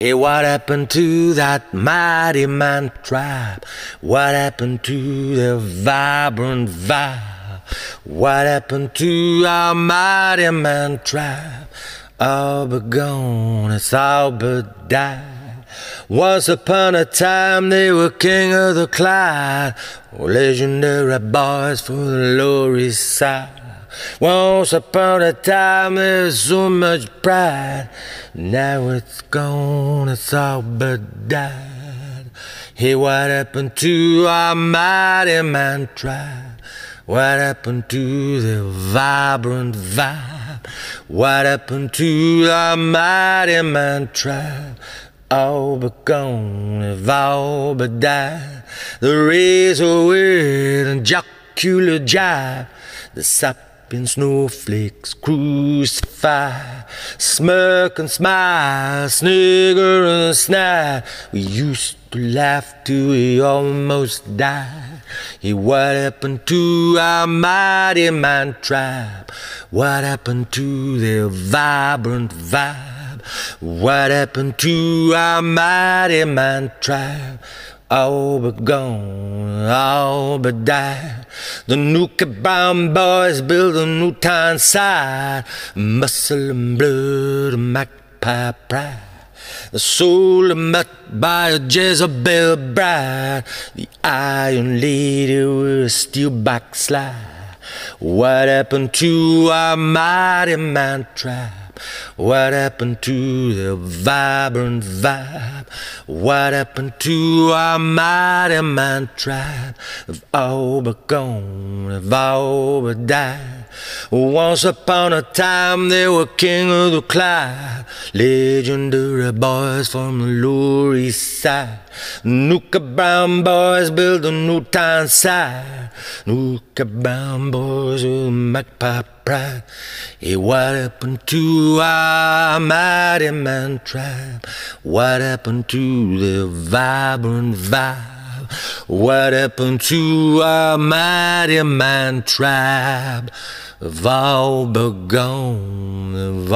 Hey, what happened to that mighty man tribe? What happened to the vibrant vibe? What happened to our mighty man tribe? All but gone, it's all but died. Once upon a time they were king of the Clyde, legendary boys for the Lower East Side. Once upon a time there's so much pride. Now it's gone, it's all but died. Hey, what happened to our mighty man tribe? What happened to the vibrant vibe? What happened to our mighty man tribe? All but gone, have all but died. The razor weird and jocular jive. The sap in snowflakes crucify, smirk and smile, snigger and snide. We used to laugh till we almost died. Hey, what happened to our mighty man tribe? What happened to their vibrant vibe? What happened to our mighty man tribe? all but gone, all but died. The Nuka Brown boys build a new town side, muscle and blood, magpie pride. The soul met by a Jezebel bride, the Iron Lady with a steel backslide. What happened to our mighty man tribe? What happened to the vibrant vibe? What happened to our mighty man tribe? They've all but gone, they've all but died. Once upon a time they were king of the Clyde, legendary boys from the Lower East Side. Nuka Brown boys built new town side. Nuka Brown boys with magpie pride. Hey, what happened to our mighty man tribe? What happened to the vibrant vibe? What happened to our mighty man tribe? They've all but gone,